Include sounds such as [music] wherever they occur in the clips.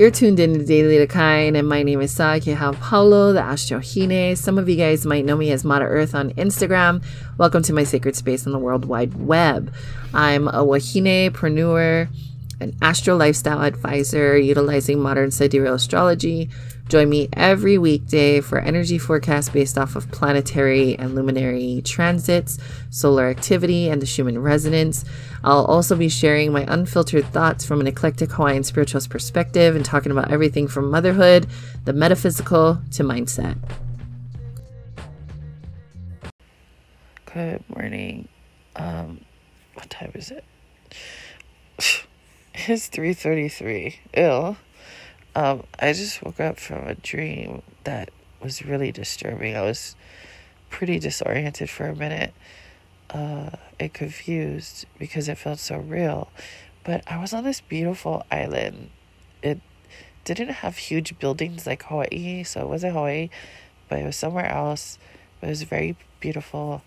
You're tuned in to Daily Decline, and my name is Sakeha Paulo, the Astrohine. Some of you guys might know me as Mata Earth on Instagram. Welcome to my sacred space on the World Wide Web. I'm a Wahine-preneur, an astro lifestyle advisor utilizing modern sidereal astrology. Join me every weekday for energy forecasts based off of planetary and luminary transits, solar activity, and the Schumann resonance. I'll also be sharing my unfiltered thoughts from an eclectic Hawaiian spiritualist perspective and talking about everything from motherhood, the metaphysical, to mindset. Good morning. Um, what time is it? [sighs] It's 3:33. Ill. Um, I just woke up from a dream that was really disturbing. I was pretty disoriented for a minute uh, and confused because it felt so real. But I was on this beautiful island. It didn't have huge buildings like Hawaii, so it wasn't Hawaii, but it was somewhere else. But it was very beautiful,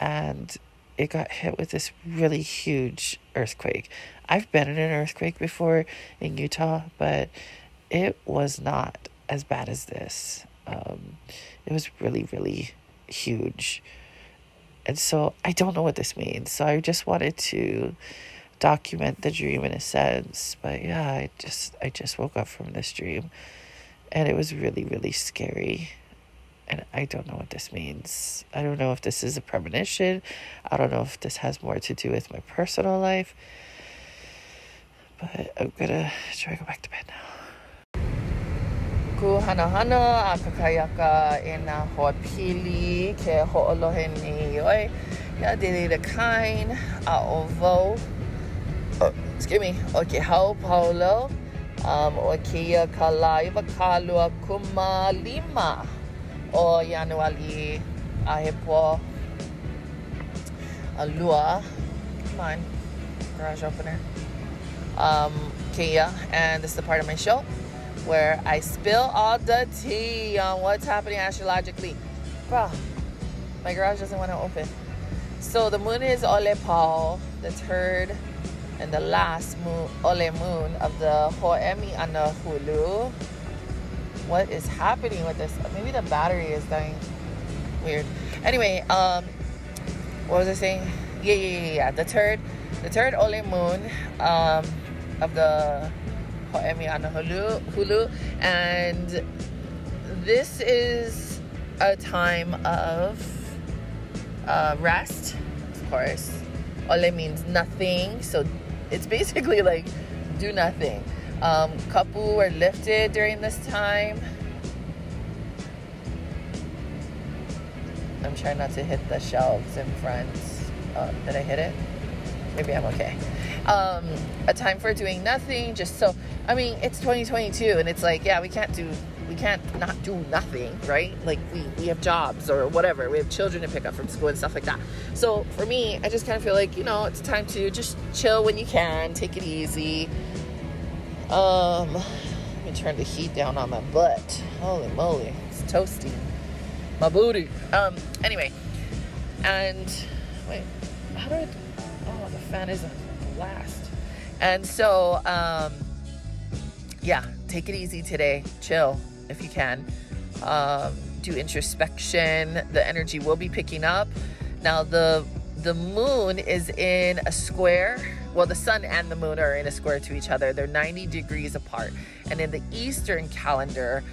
and it got hit with this really huge earthquake. I've been in an earthquake before in Utah, but it was not as bad as this. Um, it was really, really huge. And so I don't know what this means. So I just wanted to document the dream in a sense. But yeah, I just I just woke up from this dream and it was really, really scary. And I don't know what this means. I don't know if this is a premonition. I don't know if this has more to do with my personal life. But I'm gonna try to go back to bed now. Ku hana a kakayaka e nā hoa pili ke ho'olohe ni oi. Ia dili the kind a o vo. Oh, excuse me. O ke hau paulo. Um, o ke ia ka laiva kalua kuma lima o Januari a he po a lua. Come on. Garage opener. Um, Kia, and this is the part of my show where I spill all the tea on what's happening astrologically. Bro, my garage doesn't want to open. So the moon is Ole Pau, the third and the last moon, Ole moon of the Ho'emi Hulu. What is happening with this? Maybe the battery is dying. Weird. Anyway, um, what was I saying? Yeah, yeah, yeah, yeah. The third, the third Ole moon um, of the Ho'emi Hulu, Hulu, and this is a time of uh, rest, of course. Ole means nothing, so it's basically like do nothing. Um, kapu are lifted during this time. I'm trying not to hit the shelves in front. Uh, did I hit it? Maybe I'm okay. Um, a time for doing nothing, just so. I mean, it's 2022, and it's like, yeah, we can't do, we can't not do nothing, right? Like we we have jobs or whatever. We have children to pick up from school and stuff like that. So for me, I just kind of feel like you know, it's time to just chill when you can, take it easy. Um, let me turn the heat down on my butt. Holy moly, it's toasty. My booty. Um, anyway, and wait, how do I? Oh, the fan is on blast. And so, um, yeah, take it easy today. Chill if you can. Um, do introspection. The energy will be picking up. Now the the moon is in a square. Well, the sun and the moon are in a square to each other. They're 90 degrees apart. And in the Eastern calendar,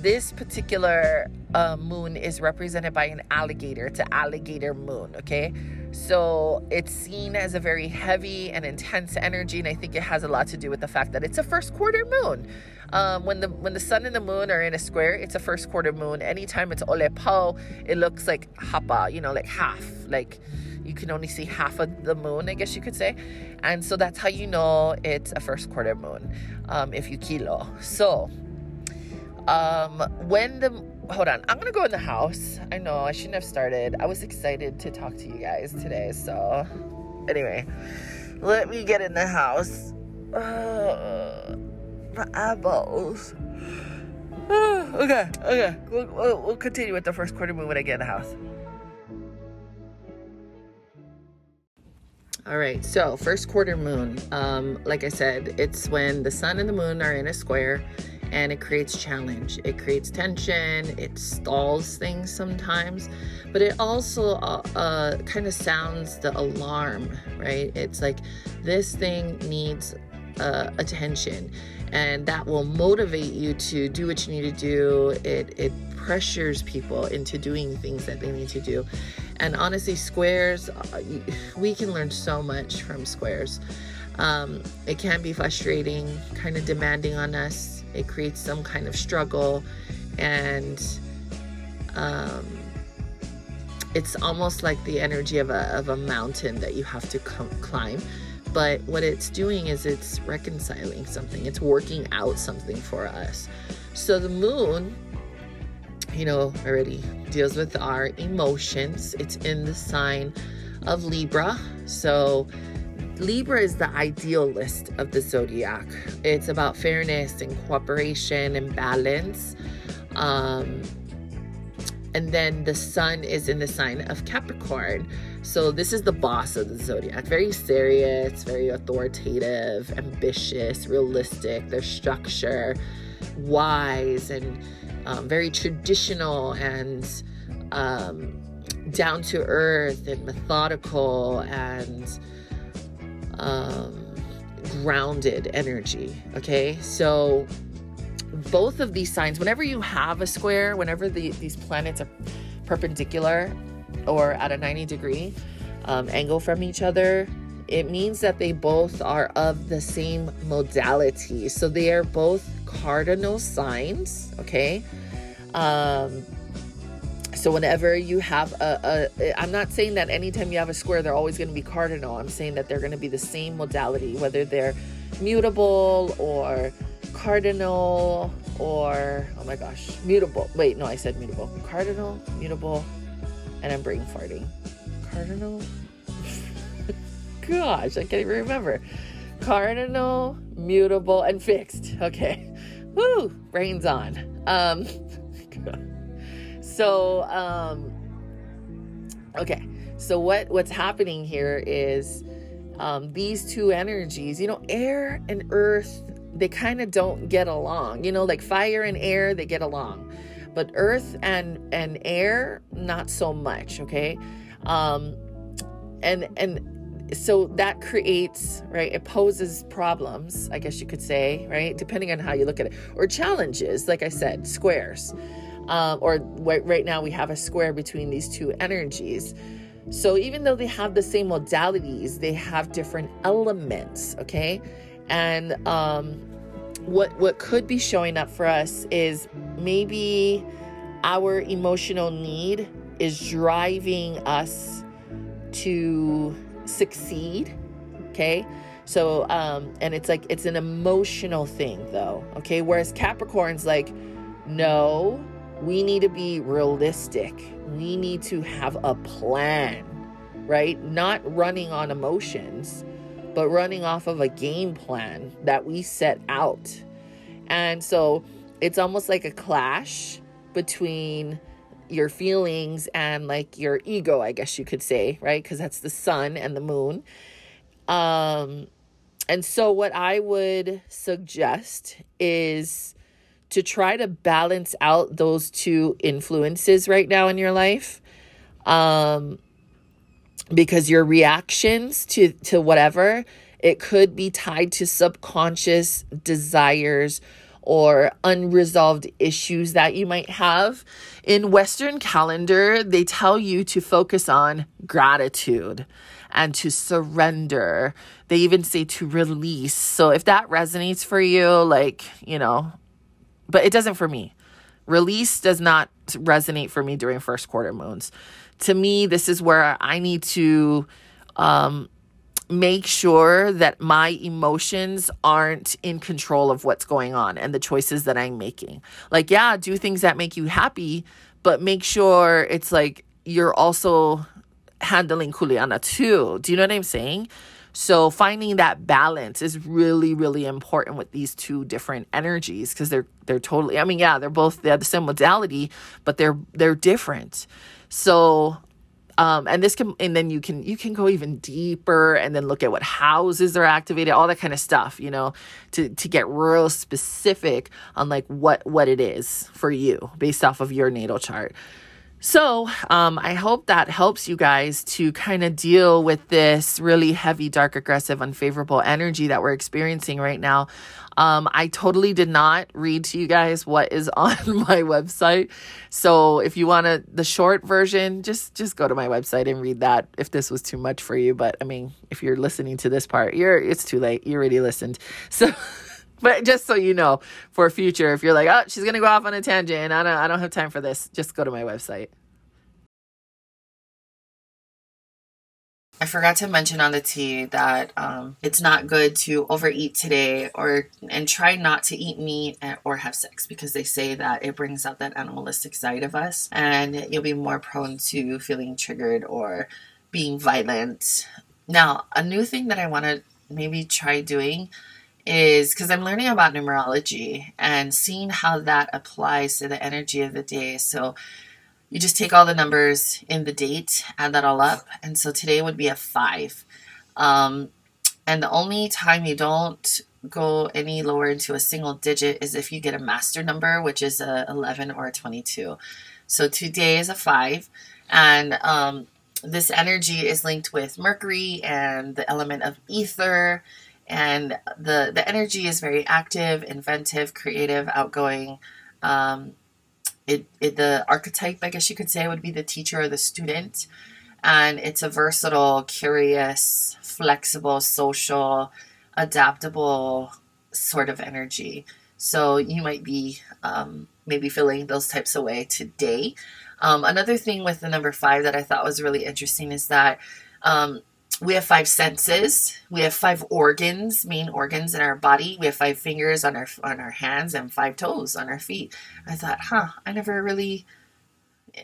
this particular uh, moon is represented by an alligator. It's an alligator moon, okay? So it's seen as a very heavy and intense energy, and I think it has a lot to do with the fact that it's a first quarter moon. Um, when the when the sun and the moon are in a square, it's a first quarter moon. Anytime it's ole pau, it looks like hapa, you know, like half, like you can only see half of the moon, I guess you could say. And so that's how you know it's a first quarter moon, um, if you kilo. So um, when the hold on, I'm gonna go in the house. I know I shouldn't have started. I was excited to talk to you guys today. So, anyway, let me get in the house. Uh, my eyeballs. [sighs] Okay, okay. We'll, we'll, we'll continue with the first quarter moon when I get in the house. All right, so first quarter moon. Um, like I said, it's when the sun and the moon are in a square and it creates challenge. It creates tension, it stalls things sometimes, but it also uh, uh, kind of sounds the alarm, right? It's like this thing needs uh, attention and that will motivate you to do what you need to do. It, it pressures people into doing things that they need to do. And honestly, squares, uh, we can learn so much from squares. Um, it can be frustrating, kind of demanding on us. It creates some kind of struggle, and um, it's almost like the energy of a, of a mountain that you have to climb. But what it's doing is it's reconciling something, it's working out something for us. So the moon you know, already deals with our emotions. It's in the sign of Libra. So, Libra is the idealist of the zodiac. It's about fairness and cooperation and balance. Um, and then the sun is in the sign of Capricorn. So, this is the boss of the zodiac. Very serious, very authoritative, ambitious, realistic. Their structure, wise, and um, very traditional and um, down to earth and methodical and um, grounded energy. Okay, so both of these signs, whenever you have a square, whenever the, these planets are perpendicular or at a 90 degree um, angle from each other, it means that they both are of the same modality. So they are both cardinal signs, okay? Um, so whenever you have a, a, I'm not saying that anytime you have a square, they're always going to be cardinal. I'm saying that they're going to be the same modality, whether they're mutable or cardinal or, oh my gosh, mutable. Wait, no, I said mutable. Cardinal, mutable, and I'm brain farting. Cardinal? [laughs] Gosh, I can't even remember. Cardinal, mutable, and fixed. Okay. Woo, brains on. Um, so, um, okay. So what what's happening here is um, these two energies. You know, air and earth. They kind of don't get along. You know, like fire and air, they get along, but earth and and air, not so much. Okay. Um, and and so that creates right it poses problems i guess you could say right depending on how you look at it or challenges like i said squares um, or right now we have a square between these two energies so even though they have the same modalities they have different elements okay and um, what what could be showing up for us is maybe our emotional need is driving us to succeed. Okay. So, um, and it's like, it's an emotional thing though. Okay. Whereas Capricorn's like, no, we need to be realistic. We need to have a plan, right? Not running on emotions, but running off of a game plan that we set out. And so it's almost like a clash between your feelings and like your ego, I guess you could say, right? Because that's the sun and the moon. Um, and so, what I would suggest is to try to balance out those two influences right now in your life. Um, because your reactions to, to whatever, it could be tied to subconscious desires or unresolved issues that you might have. In Western calendar, they tell you to focus on gratitude and to surrender. They even say to release. So if that resonates for you, like, you know, but it doesn't for me. Release does not resonate for me during first quarter moons. To me, this is where I need to um, make sure that my emotions aren't in control of what's going on and the choices that I'm making. Like, yeah, do things that make you happy, but make sure it's like you're also handling Juliana too. Do you know what I'm saying? So finding that balance is really, really important with these two different energies because they're they're totally. I mean, yeah, they're both they have the same modality, but they're they're different. So Um, and this can, and then you can, you can go even deeper and then look at what houses are activated, all that kind of stuff, you know, to, to get real specific on like what, what it is for you based off of your natal chart. So, um, I hope that helps you guys to kind of deal with this really heavy, dark, aggressive, unfavorable energy that we're experiencing right now. Um, I totally did not read to you guys what is [laughs] on my website. So, if you want the short version, just just go to my website and read that. If this was too much for you, but I mean, if you're listening to this part, you're it's too late. You already listened. [laughs] So. But just so you know, for future, if you're like, oh, she's gonna go off on a tangent, I don't, I don't have time for this. Just go to my website. I forgot to mention on the tea that um, it's not good to overeat today or and try not to eat meat or have sex because they say that it brings out that animalistic side of us and you'll be more prone to feeling triggered or being violent. Now, a new thing that I want to maybe try doing is because I'm learning about numerology and seeing how that applies to the energy of the day. So you just take all the numbers in the date, add that all up. And so today would be a five. Um, and the only time you don't go any lower into a single digit is if you get a master number, which is a 11 or a 22. So today is a five. And um, this energy is linked with Mercury and the element of ether and the the energy is very active, inventive, creative, outgoing. Um, it, it the archetype, I guess you could say, would be the teacher or the student, and it's a versatile, curious, flexible, social, adaptable sort of energy. So you might be um, maybe feeling those types of way today. Um, another thing with the number five that I thought was really interesting is that um, we have five senses. We have five organs, main organs in our body. We have five fingers on our on our hands and five toes on our feet. I thought, huh, I never really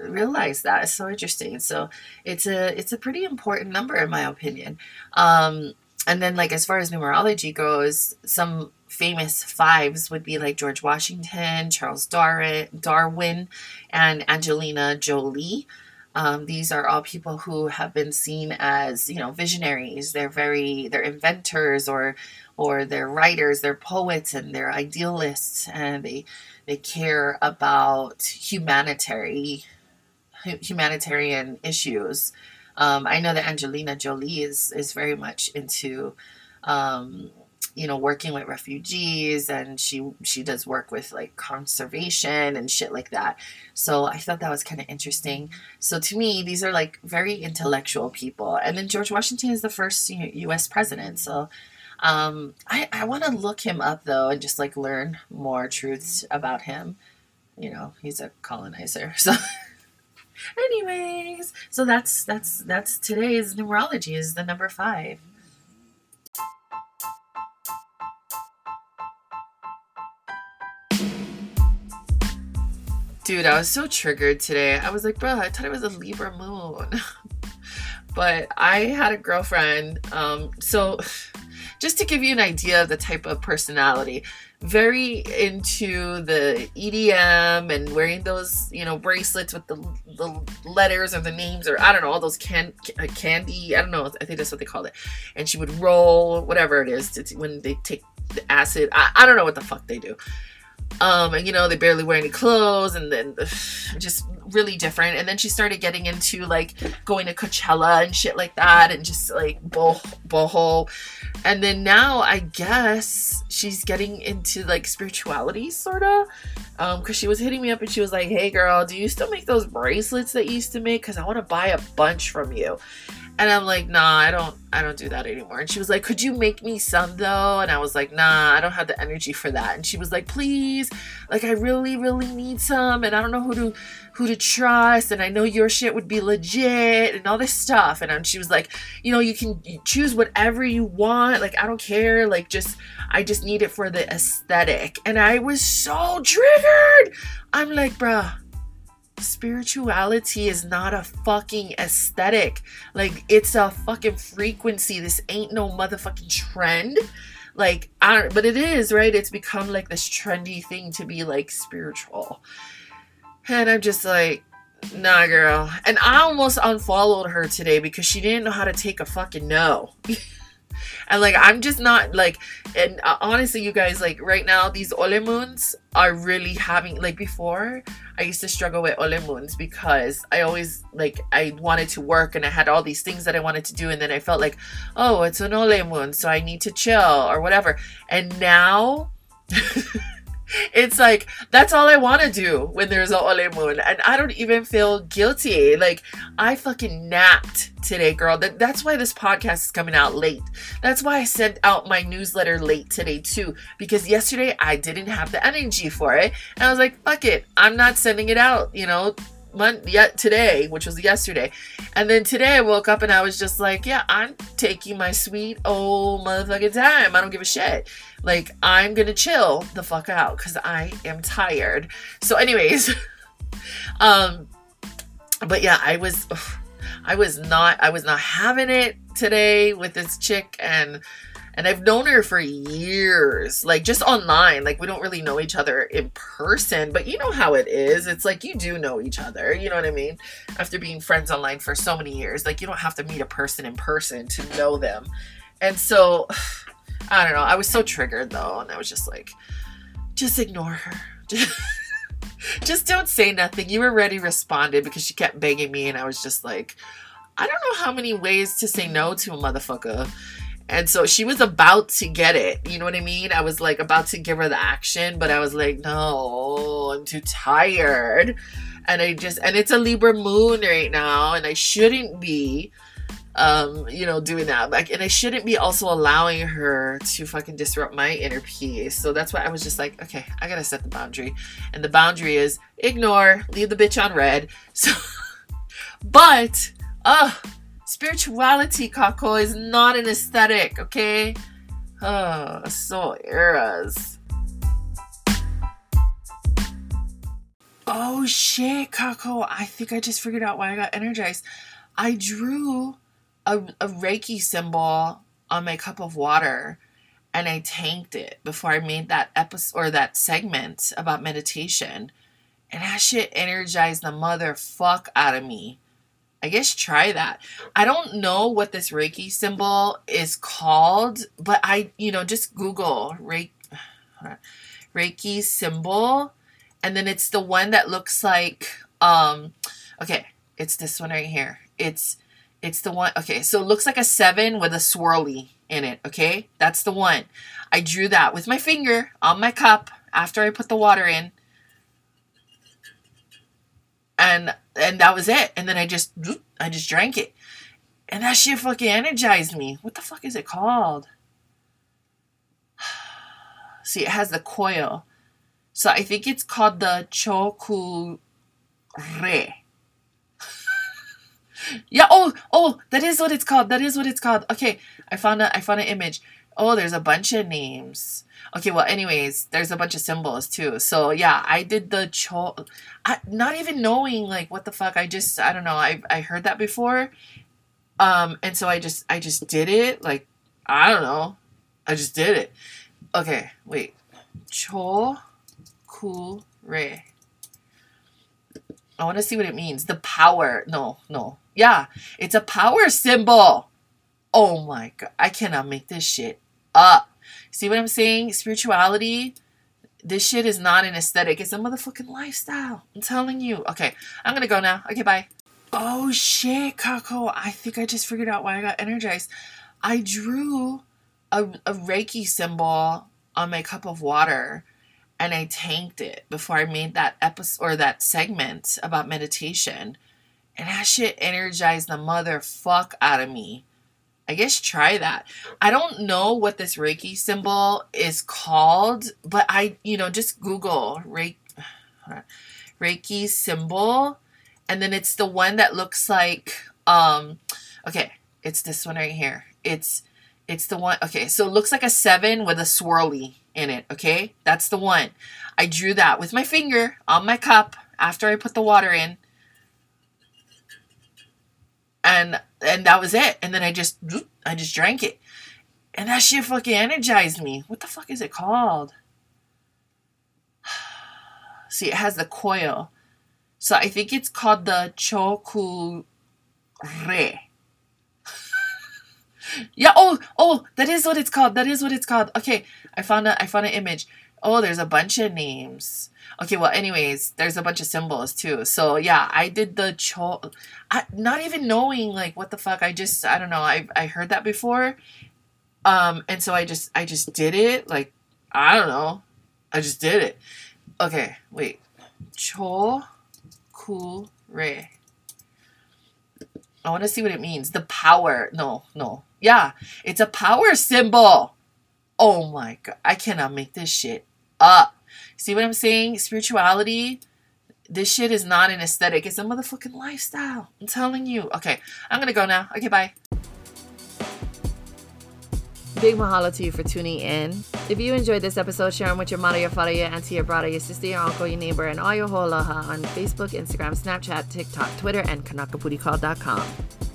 realized that. It's so interesting. So it's a it's a pretty important number in my opinion. Um, and then like as far as numerology goes, some famous fives would be like George Washington, Charles Darwin, Darwin, and Angelina Jolie. Um, these are all people who have been seen as, you know, visionaries. They're very, they're inventors or, or they're writers, they're poets, and they're idealists, and they, they care about humanitarian, humanitarian issues. Um, I know that Angelina Jolie is is very much into um, you know working with refugees and she she does work with like conservation and shit like that. So i thought that was kind of interesting. So to me these are like very intellectual people. And then george washington is the first us president. So um, i i want to look him up though and just like learn more truths about him. You know he's a colonizer [laughs] so anyways. So that's that's that's today's numerology is the number five Dude, I was so triggered today. I was like, bro, I thought it was a Libra moon. [laughs] but I had a girlfriend. Um, so, [laughs] just to give you an idea of the type of personality, very into the EDM and wearing those, you know, bracelets with the, the letters or the names or I don't know, all those can, uh, candy. I don't know. I think that's what they call it. And she would roll, whatever it is, to, when they take the acid. I, I don't know what the fuck they do um and you know they barely wear any clothes and then just really different. And then she started getting into like going to coachella and shit like that and just like boho boho. And then now i guess she's getting into like spirituality sort of um because she was hitting me up and she was like hey girl do you still make those bracelets that you used to make? Because i want to buy a bunch from you and I'm like, nah, I don't I don't do that anymore. And she was like, Could you make me some though? And I was like, nah, I don't have the energy for that. And she was like, please, like I really, really need some and I don't know who to who to trust and I know your shit would be legit and all this stuff. And she was like, you know, you can choose whatever you want. Like I don't care. Like just I just need it for the aesthetic. And I was so triggered. I'm like, bruh spirituality is not a fucking aesthetic. Like it's a fucking frequency. This ain't no motherfucking trend. Like I don't but it is, right? It's become like this trendy thing to be like spiritual. And I'm just like Nah, girl. And I almost unfollowed her today because she didn't know how to take a fucking no. [laughs] and like, I'm just not like, and uh, honestly, you guys, like, right now, these Ole Moons are really having, like, before, I used to struggle with Ole Moons because I always, like, I wanted to work and I had all these things that I wanted to do. And then I felt like, oh, it's an Ole Moon, so I need to chill or whatever. And now, [laughs] it's like that's all I want to do when there's a Ole Moon, and I don't even feel guilty. Like I fucking napped today, girl. That that's why this podcast is coming out late. That's why I sent out my newsletter late today too, because yesterday I didn't have the energy for it, and I was like, fuck it, I'm not sending it out. You know, yet today, which was yesterday. And then today I woke up and I was just like, yeah, I'm taking my sweet old motherfucking time. I don't give a shit. Like, I'm gonna chill the fuck out because I am tired. So, anyways, [laughs] um, but yeah, I was, [sighs] I was not, I was not having it today with this chick and and I've known her for years, like just online. Like we don't really know each other in person, but you know how it is. It's like you do know each other, you know what I mean? After being friends online for so many years, like you don't have to meet a person in person to know them. And so [sighs] I don't know. I was so triggered though, and I was just like, just ignore her. [laughs] Just, don't say nothing. You already responded because she kept begging me, and I was just like, I don't know how many ways to say no to a motherfucker. And so she was about to get it. You know what I mean? I was like about to give her the action, but I was like, no, I'm too tired. And I just, and it's a Libra moon right now, and I shouldn't be um, you know, doing that. Like, and I shouldn't be also allowing her to fucking disrupt my inner peace. So that's why I was just like, okay, I gotta set the boundary. And the boundary is ignore, leave the bitch on red. [laughs] So, but, uh, spirituality, Kako, is not an aesthetic, okay? Oh, so eras. Oh shit, Kako. I think I just figured out why I got energized. I drew a, a Reiki symbol on my cup of water and I tanked it before I made that episode or that segment about meditation. And that shit energized the motherfuck out of me. I guess try that. I don't know what this Reiki symbol is called, but I, you know, just Google Reiki, Reiki symbol. And then it's the one that looks like, um, okay, it's this one right here. It's it's the one. Okay, so it looks like a seven with a swirly in it. Okay, that's the one. I drew that with my finger on my cup after I put the water in. And and that was it. And then I just I just drank it. And that shit fucking energized me. What the fuck is it called? [sighs] See, it has the coil. So I think it's called the Chokurei [laughs] yeah. Oh, oh, that is what it's called. That is what it's called. Okay, I found a I found an image. Oh, there's a bunch of names. Okay, well, anyways, there's a bunch of symbols too. So yeah, I did the cho. I, not even knowing like what the fuck. I just I don't know. I I heard that before, um, and so I just I just did it. Like I don't know. I just did it. Okay, wait. Cho, ku, re. I want to see what it means. The power. No, no. Yeah, it's a power symbol. Oh my god, I cannot make this shit up. See what I'm saying? Spirituality, this shit is not an aesthetic. It's a motherfucking lifestyle. I'm telling you. Okay, I'm gonna go now. Okay, bye. Oh shit, Kako. I think I just figured out why I got energized. I drew a, a Reiki symbol on my cup of water and I tanked it before I made that episode or that segment about meditation. And that shit energized the motherfuck out of me. I guess try that. I don't know what this Reiki symbol is called, but I, you know, just Google Reiki, Reiki symbol. And then it's the one that looks like, um, okay, it's this one right here. It's, it's the one, okay, so it looks like a seven with a swirly in it, okay? That's the one. I drew that with my finger on my cup after I put the water in and and that was it. And then I just I just drank it, and that shit fucking energized me. What the fuck is it called? [sighs] See, it has the coil. So I think it's called the choku rei. [laughs] yeah, oh, oh, that is what it's called. That is what it's called. Okay, I found a I found an image. Oh, there's a bunch of names. Okay, well, anyways, there's a bunch of symbols too. So yeah, I did the cho, I, not even knowing like what the fuck. I just I don't know. I I heard that before, um, and so I just I just did it. Like I don't know, I just did it. Okay, wait, cho, ku re. I want to see what it means. The power. No, no. Yeah, it's a power symbol. Oh my god, I cannot make this shit up. See what I'm saying? Spirituality, this shit is not an aesthetic. It's a motherfucking lifestyle. I'm telling you. Okay, I'm gonna go now. Okay, bye. Big mahalo to you for tuning in. If you enjoyed this episode, share them with your mother, your father, your auntie, your brother, your sister, your uncle, your neighbor, and all your whole on Facebook, Instagram, Snapchat, TikTok, Twitter, and KanakaPudiCall.com.